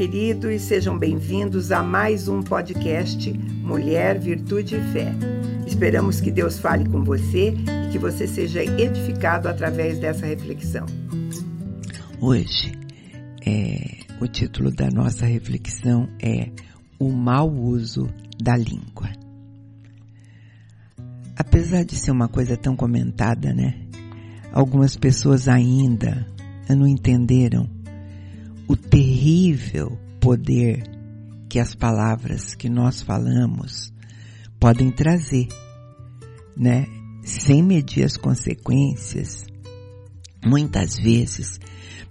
Queridos, sejam bem-vindos a mais um podcast Mulher, Virtude e Fé. Esperamos que Deus fale com você e que você seja edificado através dessa reflexão. Hoje, é, o título da nossa reflexão é O mau uso da língua. Apesar de ser uma coisa tão comentada, né? Algumas pessoas ainda não entenderam o terrível poder que as palavras que nós falamos podem trazer, né? Sem medir as consequências. Muitas vezes,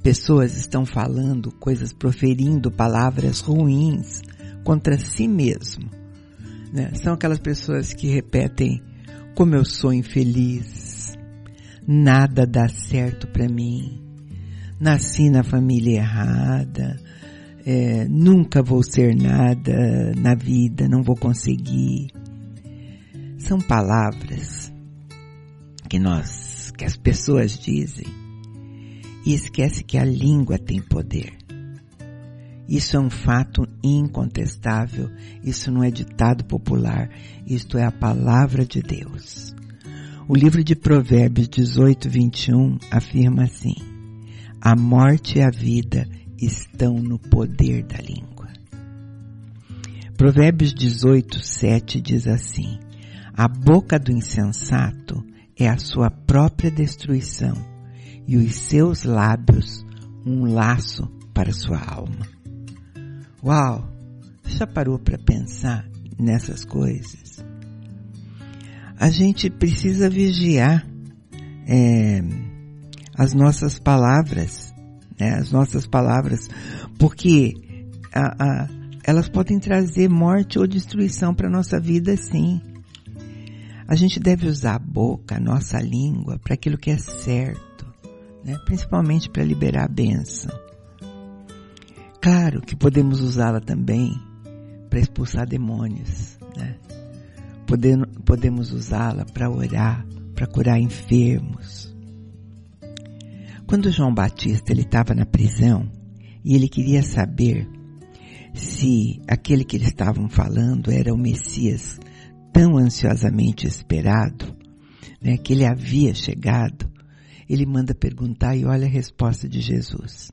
pessoas estão falando coisas, proferindo palavras ruins contra si mesmo. Né? São aquelas pessoas que repetem como eu sou infeliz. Nada dá certo para mim. Nasci na família errada. É, nunca vou ser nada na vida, não vou conseguir. São palavras que nós, que as pessoas dizem e esquece que a língua tem poder. Isso é um fato incontestável, isso não é ditado popular, isto é a palavra de Deus. O livro de Provérbios 18, 21 afirma assim: A morte e a vida estão no poder da língua. Provérbios 18, 7 diz assim: A boca do insensato é a sua própria destruição, e os seus lábios um laço para sua alma. Uau! Já parou para pensar nessas coisas? A gente precisa vigiar é, as nossas palavras, né? as nossas palavras, porque a, a, elas podem trazer morte ou destruição para nossa vida, sim. A gente deve usar a boca, a nossa língua, para aquilo que é certo, né? principalmente para liberar a bênção. Claro que podemos usá-la também para expulsar demônios, né? podemos usá-la para orar, para curar enfermos. Quando João Batista ele estava na prisão e ele queria saber se aquele que eles estavam falando era o Messias tão ansiosamente esperado, né, que ele havia chegado, ele manda perguntar e olha a resposta de Jesus.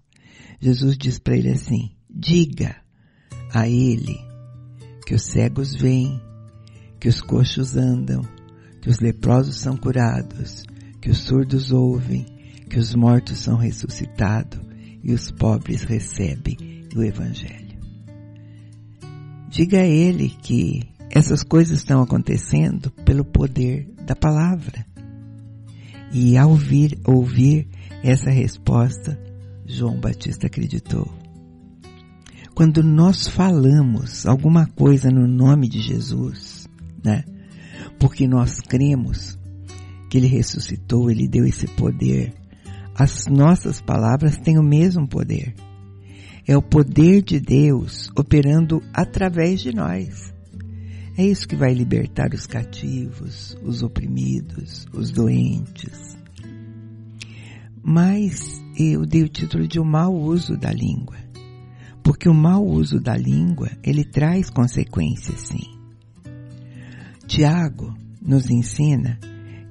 Jesus diz para ele assim: diga a ele que os cegos vêm, que os coxos andam, que os leprosos são curados, que os surdos ouvem, que os mortos são ressuscitados e os pobres recebem o Evangelho. Diga a ele que essas coisas estão acontecendo pelo poder da palavra. E ao ouvir, ouvir essa resposta, João Batista acreditou. Quando nós falamos alguma coisa no nome de Jesus, né? Porque nós cremos que ele ressuscitou, ele deu esse poder. As nossas palavras têm o mesmo poder. É o poder de Deus operando através de nós. É isso que vai libertar os cativos, os oprimidos, os doentes. Mas eu dei o título de o mau uso da língua. Porque o mau uso da língua, ele traz consequências sim. Tiago nos ensina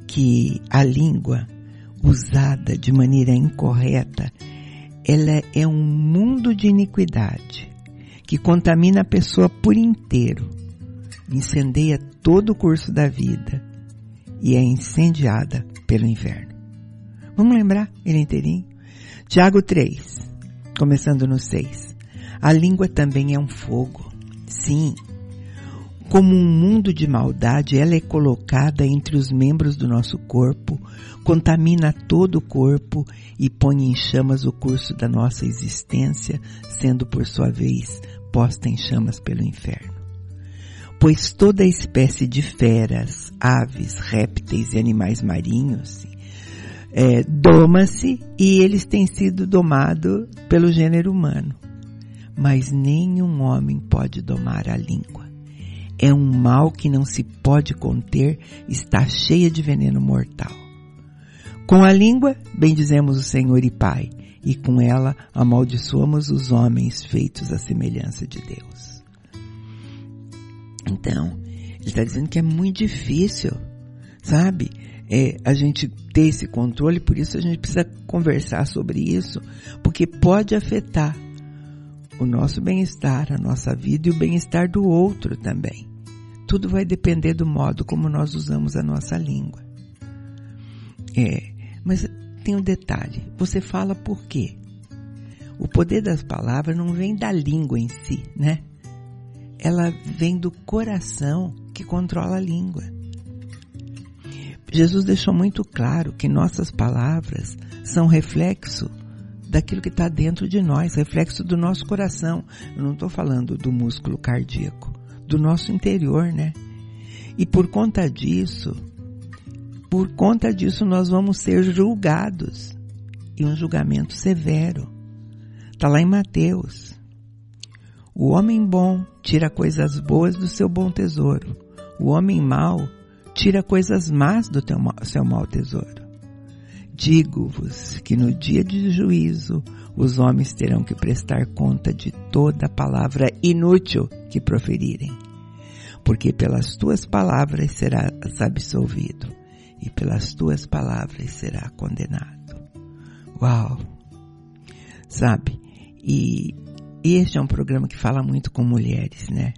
que a língua usada de maneira incorreta, ela é um mundo de iniquidade que contamina a pessoa por inteiro, incendeia todo o curso da vida e é incendiada pelo inferno. Vamos lembrar ele inteirinho? Tiago 3, começando no 6. A língua também é um fogo. Sim. Como um mundo de maldade, ela é colocada entre os membros do nosso corpo, contamina todo o corpo e põe em chamas o curso da nossa existência, sendo por sua vez posta em chamas pelo inferno. Pois toda espécie de feras, aves, répteis e animais marinhos é, doma-se e eles têm sido domados pelo gênero humano. Mas nenhum homem pode domar a língua. É um mal que não se pode conter, está cheia de veneno mortal. Com a língua bendizemos o Senhor e Pai, e com ela amaldiçoamos os homens feitos à semelhança de Deus. Então, ele está dizendo que é muito difícil, sabe? É, a gente ter esse controle, por isso a gente precisa conversar sobre isso, porque pode afetar o nosso bem-estar, a nossa vida e o bem-estar do outro também. Tudo vai depender do modo como nós usamos a nossa língua. É, mas tem um detalhe. Você fala por quê? O poder das palavras não vem da língua em si, né? Ela vem do coração que controla a língua. Jesus deixou muito claro que nossas palavras são reflexo daquilo que está dentro de nós, reflexo do nosso coração. Eu não estou falando do músculo cardíaco, do nosso interior, né? E por conta disso, por conta disso nós vamos ser julgados. E um julgamento severo. Está lá em Mateus. O homem bom tira coisas boas do seu bom tesouro. O homem mau tira coisas más do teu, seu mau tesouro. Digo-vos que no dia de juízo os homens terão que prestar conta de toda palavra inútil que proferirem, porque pelas tuas palavras serás absolvido e pelas tuas palavras será condenado. Uau! Sabe? E, este é um programa que fala muito com mulheres, né?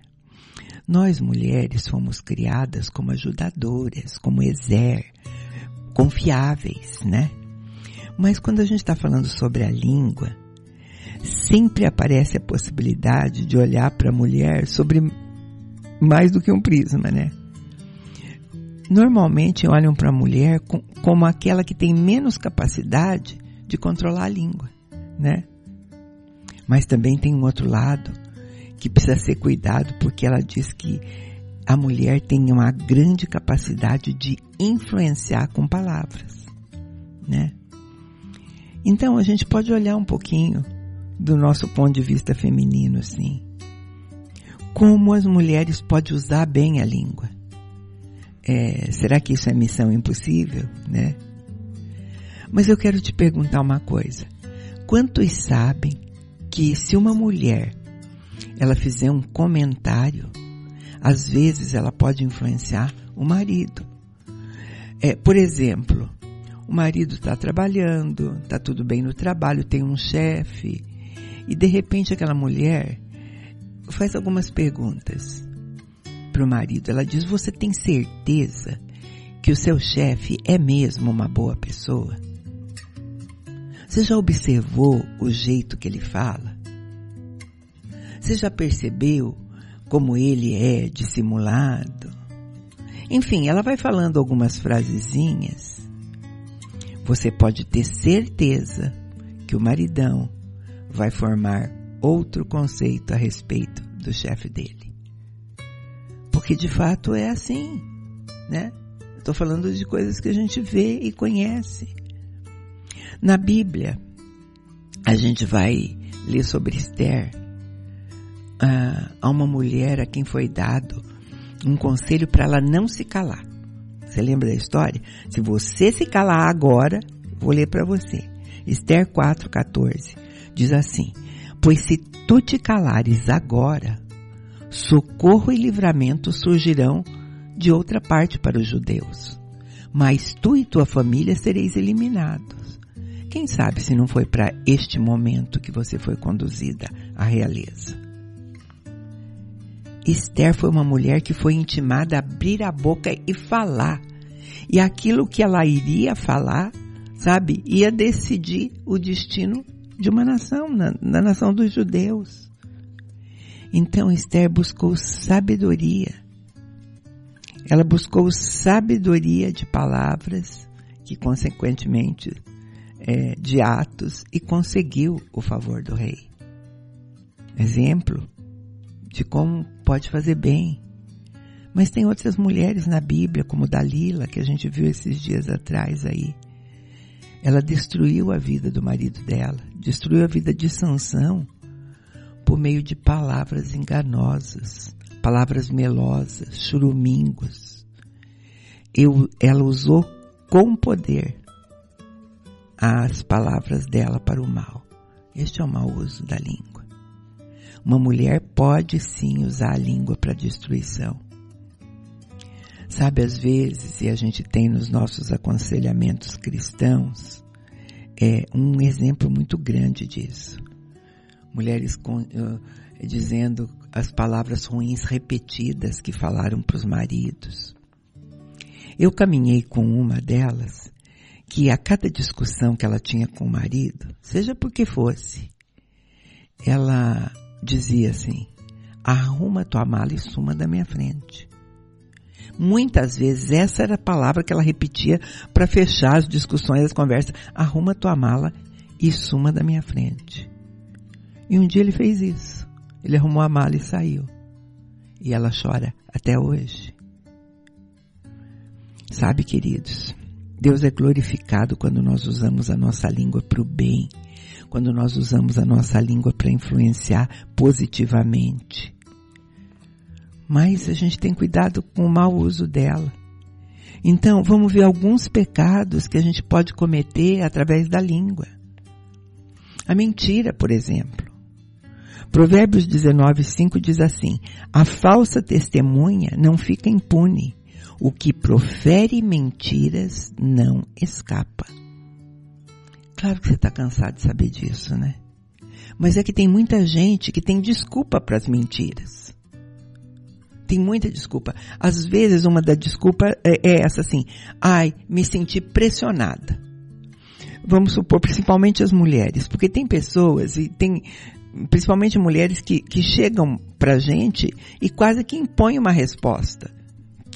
Nós mulheres fomos criadas como ajudadoras, como exer, confiáveis, né? Mas quando a gente está falando sobre a língua, sempre aparece a possibilidade de olhar para a mulher sobre mais do que um prisma, né? Normalmente olham para a mulher como aquela que tem menos capacidade de controlar a língua, né? Mas também tem um outro lado que precisa ser cuidado porque ela diz que a mulher tem uma grande capacidade de influenciar com palavras, né? Então a gente pode olhar um pouquinho do nosso ponto de vista feminino assim. Como as mulheres podem usar bem a língua. É, será que isso é missão impossível, né? Mas eu quero te perguntar uma coisa. Quantos sabem que se uma mulher ela fizer um comentário às vezes ela pode influenciar o marido. É, por exemplo, o marido está trabalhando, está tudo bem no trabalho, tem um chefe, e de repente aquela mulher faz algumas perguntas para o marido. Ela diz: Você tem certeza que o seu chefe é mesmo uma boa pessoa? Você já observou o jeito que ele fala? Você já percebeu como ele é dissimulado. Enfim, ela vai falando algumas frasezinhas. Você pode ter certeza que o maridão vai formar outro conceito a respeito do chefe dele. Porque de fato é assim, né? Estou falando de coisas que a gente vê e conhece. Na Bíblia, a gente vai ler sobre Esther a, a uma mulher a quem foi dado um conselho para ela não se calar. Você lembra da história? Se você se calar agora, vou ler para você. Esther 4:14 diz assim: Pois se tu te calares agora, socorro e livramento surgirão de outra parte para os judeus, mas tu e tua família sereis eliminados. Quem sabe se não foi para este momento que você foi conduzida à realeza? Esther foi uma mulher que foi intimada a abrir a boca e falar. E aquilo que ela iria falar, sabe, ia decidir o destino de uma nação, na, na nação dos judeus. Então Esther buscou sabedoria. Ela buscou sabedoria de palavras, que consequentemente é, de atos, e conseguiu o favor do rei. Exemplo, de como pode fazer bem. Mas tem outras mulheres na Bíblia, como Dalila, que a gente viu esses dias atrás aí. Ela destruiu a vida do marido dela, destruiu a vida de Sansão por meio de palavras enganosas, palavras melosas, churumingos. Eu, ela usou com poder as palavras dela para o mal. Este é o mau uso da língua. Uma mulher pode sim usar a língua para destruição. Sabe, às vezes, e a gente tem nos nossos aconselhamentos cristãos, é um exemplo muito grande disso. Mulheres com, uh, dizendo as palavras ruins repetidas que falaram para os maridos. Eu caminhei com uma delas que a cada discussão que ela tinha com o marido, seja por que fosse, ela dizia assim: arruma tua mala e suma da minha frente. Muitas vezes essa era a palavra que ela repetia para fechar as discussões, as conversas. Arruma tua mala e suma da minha frente. E um dia ele fez isso. Ele arrumou a mala e saiu. E ela chora até hoje. Sabe, queridos, Deus é glorificado quando nós usamos a nossa língua para o bem, quando nós usamos a nossa língua para influenciar positivamente. Mas a gente tem cuidado com o mau uso dela. Então, vamos ver alguns pecados que a gente pode cometer através da língua. A mentira, por exemplo. Provérbios 19, 5 diz assim: A falsa testemunha não fica impune, o que profere mentiras não escapa. Claro que você está cansado de saber disso, né? Mas é que tem muita gente que tem desculpa para as mentiras. Tem muita desculpa. Às vezes uma da desculpa é, é essa assim, ai, me senti pressionada. Vamos supor, principalmente as mulheres, porque tem pessoas e tem principalmente mulheres que, que chegam pra gente e quase que impõem uma resposta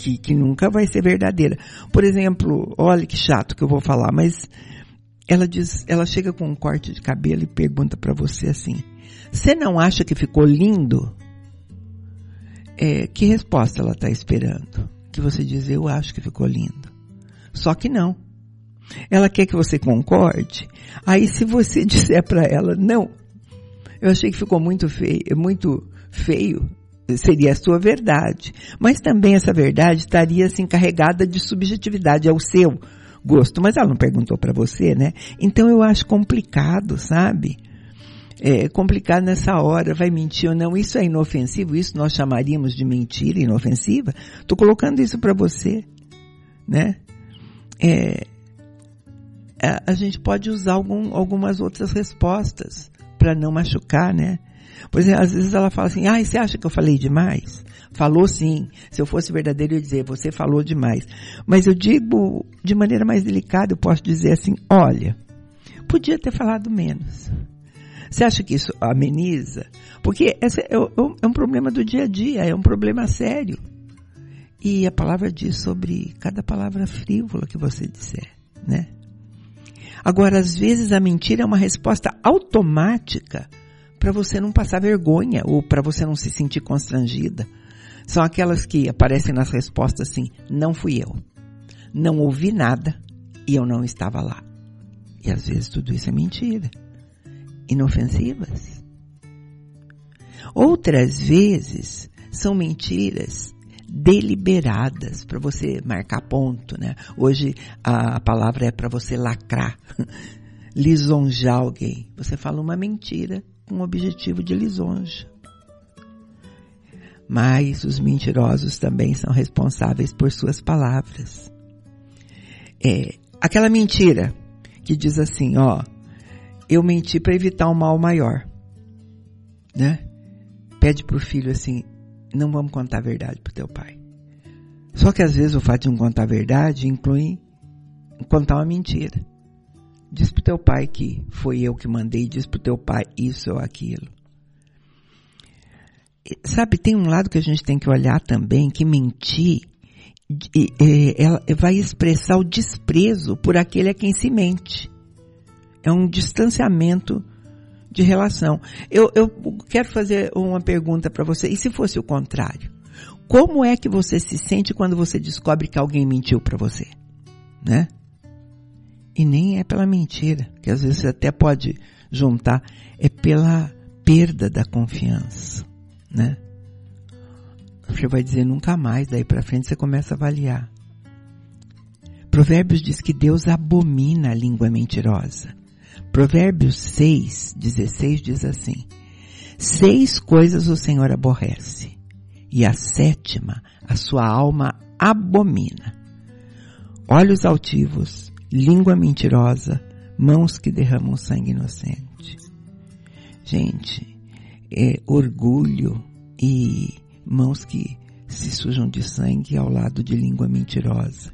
que, que nunca vai ser verdadeira. Por exemplo, olha que chato que eu vou falar, mas ela diz, ela chega com um corte de cabelo e pergunta para você assim: "Você não acha que ficou lindo?" É, que resposta ela está esperando? Que você diz: "Eu acho que ficou lindo." Só que não. Ela quer que você concorde. Aí se você disser para ela: "Não, eu achei que ficou muito feio, muito feio seria a sua verdade. Mas também essa verdade estaria assim carregada de subjetividade ao seu gosto. Mas ela não perguntou para você, né? Então eu acho complicado, sabe? É complicado nessa hora, vai mentir ou não. Isso é inofensivo, isso nós chamaríamos de mentira inofensiva. Estou colocando isso para você, né? É, a, a gente pode usar algum, algumas outras respostas para não machucar, né? Pois é, às vezes ela fala assim, ah, você acha que eu falei demais? Falou sim. Se eu fosse verdadeiro, eu ia dizer, você falou demais. Mas eu digo de maneira mais delicada, eu posso dizer assim, olha, podia ter falado menos. Você acha que isso ameniza? Porque esse é, é um problema do dia a dia, é um problema sério. E a palavra diz sobre cada palavra frívola que você disser, né? Agora, às vezes a mentira é uma resposta automática para você não passar vergonha ou para você não se sentir constrangida. São aquelas que aparecem nas respostas assim: não fui eu, não ouvi nada e eu não estava lá. E às vezes tudo isso é mentira. Inofensivas. Outras vezes são mentiras deliberadas para você marcar ponto, né? Hoje a palavra é para você lacrar, lisonjar alguém. Você fala uma mentira com o objetivo de lisonja. Mas os mentirosos também são responsáveis por suas palavras. É, aquela mentira que diz assim, ó, eu menti para evitar um mal maior, né? Pede pro filho assim, não vamos contar a verdade pro teu pai. Só que às vezes o fato de não contar a verdade inclui contar uma mentira. Diz pro teu pai que foi eu que mandei, diz pro teu pai isso ou aquilo. Sabe, tem um lado que a gente tem que olhar também, que mentir ela vai expressar o desprezo por aquele a quem se mente. É um distanciamento de relação. Eu, eu quero fazer uma pergunta para você. E se fosse o contrário? Como é que você se sente quando você descobre que alguém mentiu para você? Né? E nem é pela mentira, que às vezes você até pode juntar, é pela perda da confiança, né? Você vai dizer nunca mais, daí para frente você começa a avaliar. Provérbios diz que Deus abomina a língua mentirosa. Provérbios 6, 16 diz assim: Seis coisas o Senhor aborrece, e a sétima a sua alma abomina. Olhos altivos, língua mentirosa, mãos que derramam sangue inocente. Gente, é orgulho e mãos que se sujam de sangue ao lado de língua mentirosa.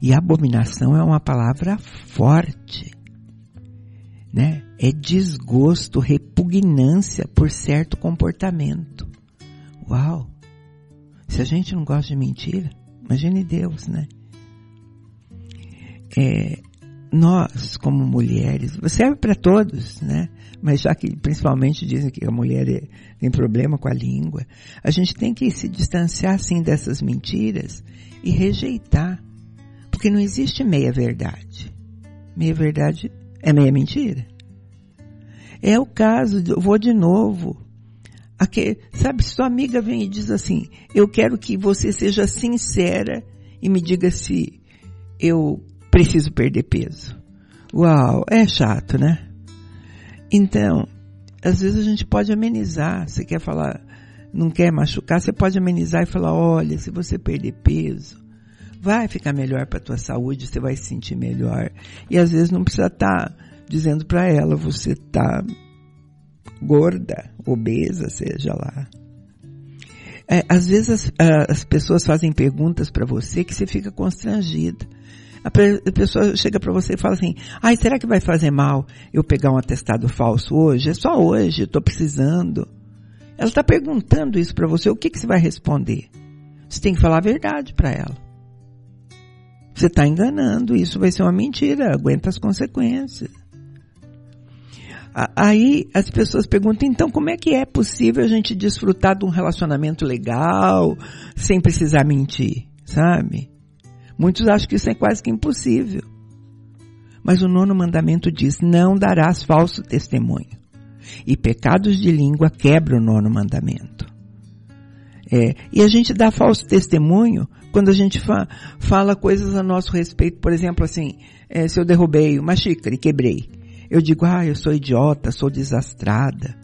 E abominação é uma palavra forte, né? É desgosto, repugnância por certo comportamento. Uau! Se a gente não gosta de mentira, imagine Deus, né? É, nós, como mulheres, serve para todos, né? Mas já que principalmente dizem que a mulher é, tem problema com a língua, a gente tem que se distanciar assim dessas mentiras e rejeitar. Porque não existe meia verdade. Meia verdade é meia mentira. É o caso, eu vou de novo. Aqui, sabe, sua amiga vem e diz assim, eu quero que você seja sincera e me diga se eu preciso perder peso. Uau, é chato, né? Então, às vezes a gente pode amenizar. Você quer falar, não quer machucar, você pode amenizar e falar, olha, se você perder peso, vai ficar melhor para tua saúde, você vai se sentir melhor. E às vezes não precisa estar tá dizendo para ela, você tá gorda, obesa, seja lá. É, às vezes as, as pessoas fazem perguntas para você que você fica constrangida. A pessoa chega para você e fala assim, ai, será que vai fazer mal eu pegar um atestado falso hoje? É só hoje, estou precisando. Ela está perguntando isso para você, o que, que você vai responder? Você tem que falar a verdade para ela. Você está enganando, isso vai ser uma mentira, aguenta as consequências. Aí as pessoas perguntam, então como é que é possível a gente desfrutar de um relacionamento legal sem precisar mentir, sabe? Muitos acham que isso é quase que impossível. Mas o nono mandamento diz, não darás falso testemunho. E pecados de língua quebra o nono mandamento. É, e a gente dá falso testemunho quando a gente fa fala coisas a nosso respeito. Por exemplo, assim, é, se eu derrubei uma xícara e quebrei. Eu digo, ah, eu sou idiota, sou desastrada.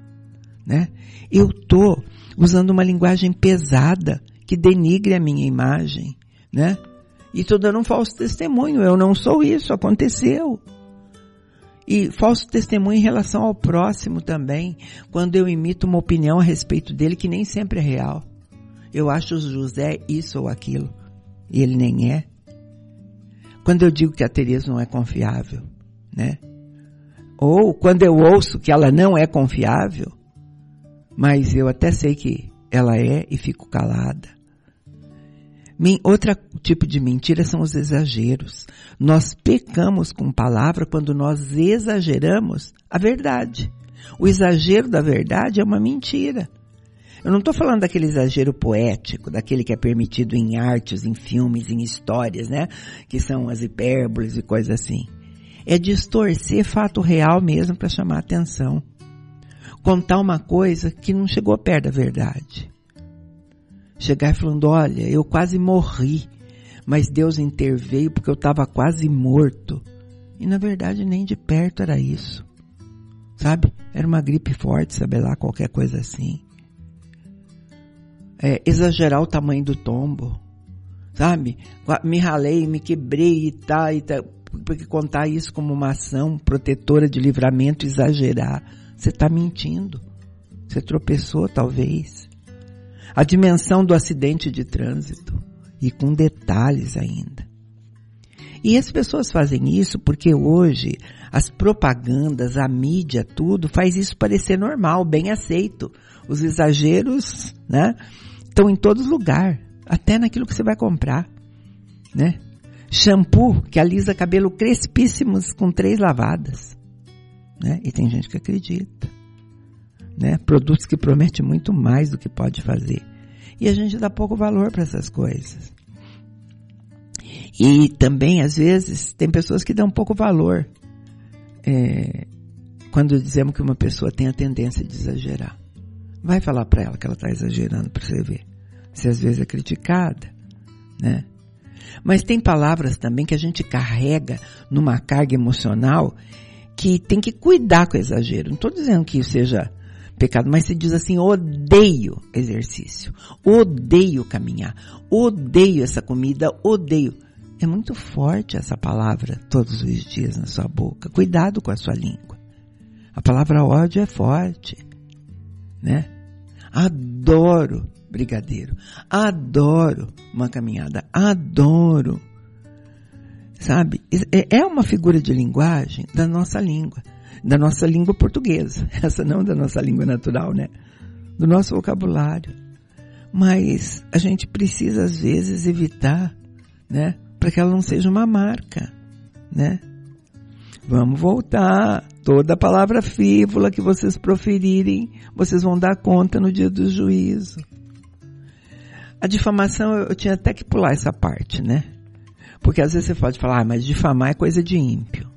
Né? Eu tô usando uma linguagem pesada que denigre a minha imagem. Né? E estou dando um falso testemunho. Eu não sou isso, aconteceu. E falso testemunho em relação ao próximo também, quando eu imito uma opinião a respeito dele que nem sempre é real. Eu acho José isso ou aquilo, e ele nem é. Quando eu digo que a Tereza não é confiável, né? Ou quando eu ouço que ela não é confiável, mas eu até sei que ela é e fico calada. Outro tipo de mentira são os exageros. Nós pecamos com palavra quando nós exageramos a verdade. O exagero da verdade é uma mentira. Eu não estou falando daquele exagero poético, daquele que é permitido em artes, em filmes, em histórias, né? Que são as hipérboles e coisas assim. É distorcer fato real mesmo para chamar atenção. Contar uma coisa que não chegou perto da verdade chegar falando, olha, eu quase morri, mas Deus interveio porque eu estava quase morto. E na verdade nem de perto era isso. Sabe? Era uma gripe forte, sabe lá, qualquer coisa assim. É, exagerar o tamanho do tombo. Sabe? Me ralei, me quebrei e tá, e tá. Porque contar isso como uma ação protetora de livramento, exagerar. Você está mentindo. Você tropeçou, talvez a dimensão do acidente de trânsito e com detalhes ainda. E as pessoas fazem isso porque hoje as propagandas, a mídia, tudo faz isso parecer normal, bem aceito. Os exageros, né, estão em todos lugar, até naquilo que você vai comprar, né? Shampoo que alisa cabelo crespíssimos com três lavadas, né? E tem gente que acredita né? Produtos que prometem muito mais do que pode fazer. E a gente dá pouco valor para essas coisas. E também, às vezes, tem pessoas que dão pouco valor é, quando dizemos que uma pessoa tem a tendência de exagerar. Vai falar para ela que ela está exagerando para você ver. Se às vezes é criticada, né? Mas tem palavras também que a gente carrega numa carga emocional que tem que cuidar com o exagero. Não estou dizendo que isso seja pecado, mas se diz assim, odeio exercício, odeio caminhar, odeio essa comida, odeio. É muito forte essa palavra todos os dias na sua boca. Cuidado com a sua língua. A palavra ódio é forte, né? Adoro brigadeiro. Adoro uma caminhada. Adoro. Sabe? É, é uma figura de linguagem da nossa língua. Da nossa língua portuguesa. Essa não da nossa língua natural, né? Do nosso vocabulário. Mas a gente precisa, às vezes, evitar, né? Para que ela não seja uma marca, né? Vamos voltar. Toda palavra frívola que vocês proferirem, vocês vão dar conta no dia do juízo. A difamação, eu tinha até que pular essa parte, né? Porque às vezes você pode falar, ah, mas difamar é coisa de ímpio.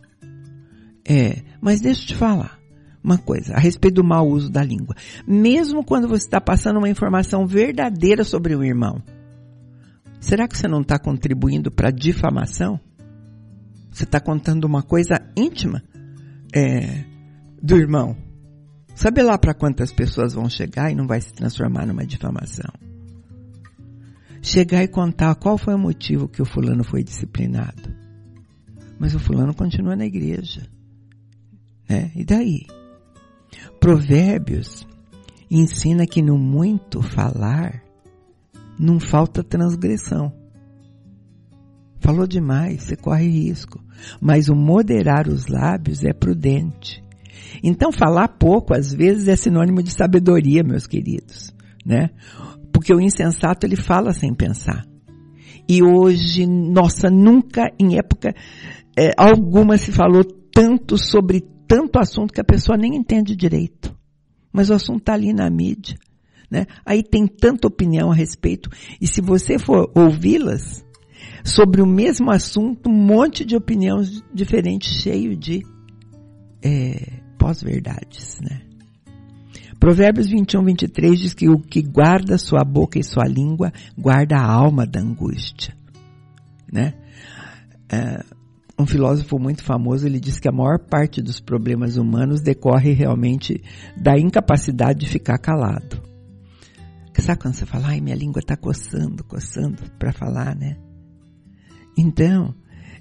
É, mas deixa eu te falar uma coisa a respeito do mau uso da língua. Mesmo quando você está passando uma informação verdadeira sobre o irmão, será que você não está contribuindo para a difamação? Você está contando uma coisa íntima é, do irmão. Sabe lá para quantas pessoas vão chegar e não vai se transformar numa difamação? chegar e contar qual foi o motivo que o fulano foi disciplinado. Mas o fulano continua na igreja. Né? E daí? Provérbios ensina que no muito falar não falta transgressão. Falou demais, você corre risco. Mas o moderar os lábios é prudente. Então falar pouco às vezes é sinônimo de sabedoria, meus queridos, né? Porque o insensato ele fala sem pensar. E hoje, nossa, nunca em época é, alguma se falou tanto sobre tanto assunto que a pessoa nem entende direito. Mas o assunto está ali na mídia. Né? Aí tem tanta opinião a respeito. E se você for ouvi-las sobre o mesmo assunto, um monte de opiniões diferentes, cheio de é, pós-verdades. Né? Provérbios 21, 23 diz que o que guarda sua boca e sua língua guarda a alma da angústia. Né? É, um filósofo muito famoso, ele diz que a maior parte dos problemas humanos decorre realmente da incapacidade de ficar calado. Sabe quando você fala, ai, minha língua está coçando, coçando para falar, né? Então,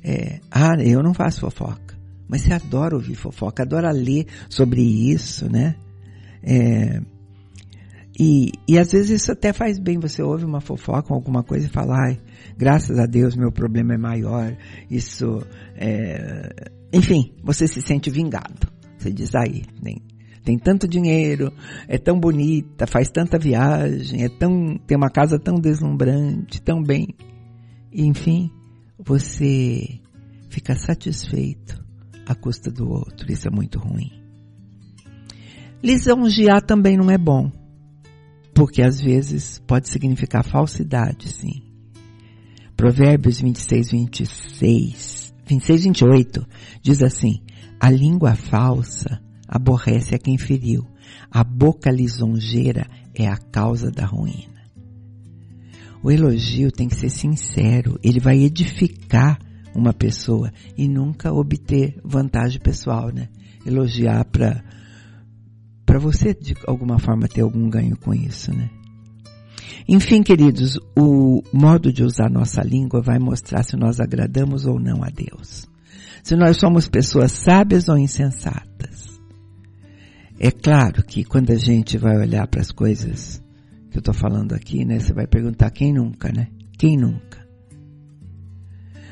é, ah, eu não faço fofoca. Mas você adora ouvir fofoca, adora ler sobre isso, né? É, e, e às vezes isso até faz bem. Você ouve uma fofoca, alguma coisa e fala, ai, graças a Deus meu problema é maior. Isso, é... enfim, você se sente vingado. Você diz, aí, nem, tem tanto dinheiro, é tão bonita, faz tanta viagem, é tão, tem uma casa tão deslumbrante, tão bem. E, enfim, você fica satisfeito à custa do outro. Isso é muito ruim. Lisonjear também não é bom, porque às vezes pode significar falsidade, sim. Provérbios 26, 26, 26, 28 diz assim: A língua falsa aborrece a quem feriu, a boca lisonjeira é a causa da ruína. O elogio tem que ser sincero, ele vai edificar uma pessoa e nunca obter vantagem pessoal, né? Elogiar para para você de alguma forma ter algum ganho com isso, né? Enfim, queridos, o modo de usar nossa língua vai mostrar se nós agradamos ou não a Deus. Se nós somos pessoas sábias ou insensatas. É claro que quando a gente vai olhar para as coisas que eu estou falando aqui, né, você vai perguntar quem nunca, né? Quem nunca?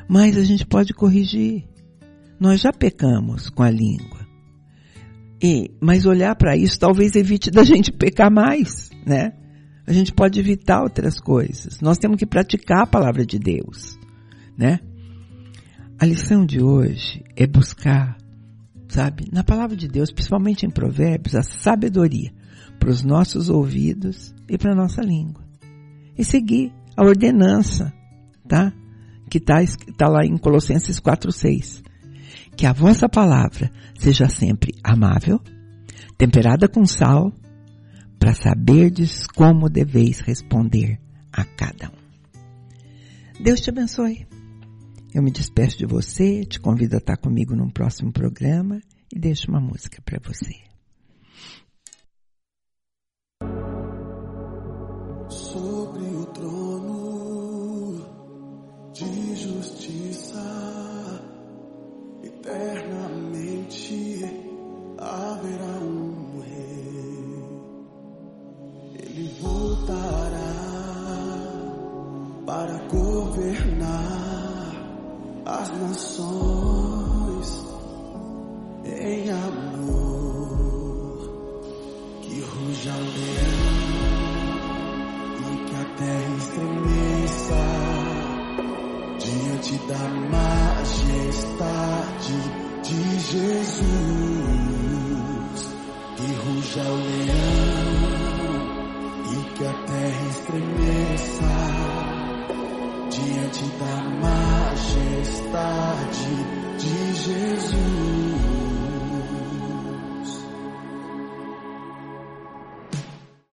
Mas a gente pode corrigir. Nós já pecamos com a língua. E, mas olhar para isso talvez evite da gente pecar mais, né? A gente pode evitar outras coisas. Nós temos que praticar a palavra de Deus, né? A lição de hoje é buscar, sabe, na palavra de Deus, principalmente em Provérbios, a sabedoria para os nossos ouvidos e para a nossa língua. E seguir a ordenança, tá? Que está tá lá em Colossenses 4,6 que a vossa palavra seja sempre amável, temperada com sal, para saberdes como deveis responder a cada um. Deus te abençoe. Eu me despeço de você, te convido a estar comigo num próximo programa e deixo uma música para você. Sobre o trono de justiça, eternamente haverá um rei. Ele voltará para governar as nações em amor. Que ruja o leão da majestade de Jesus. Que ruja o leão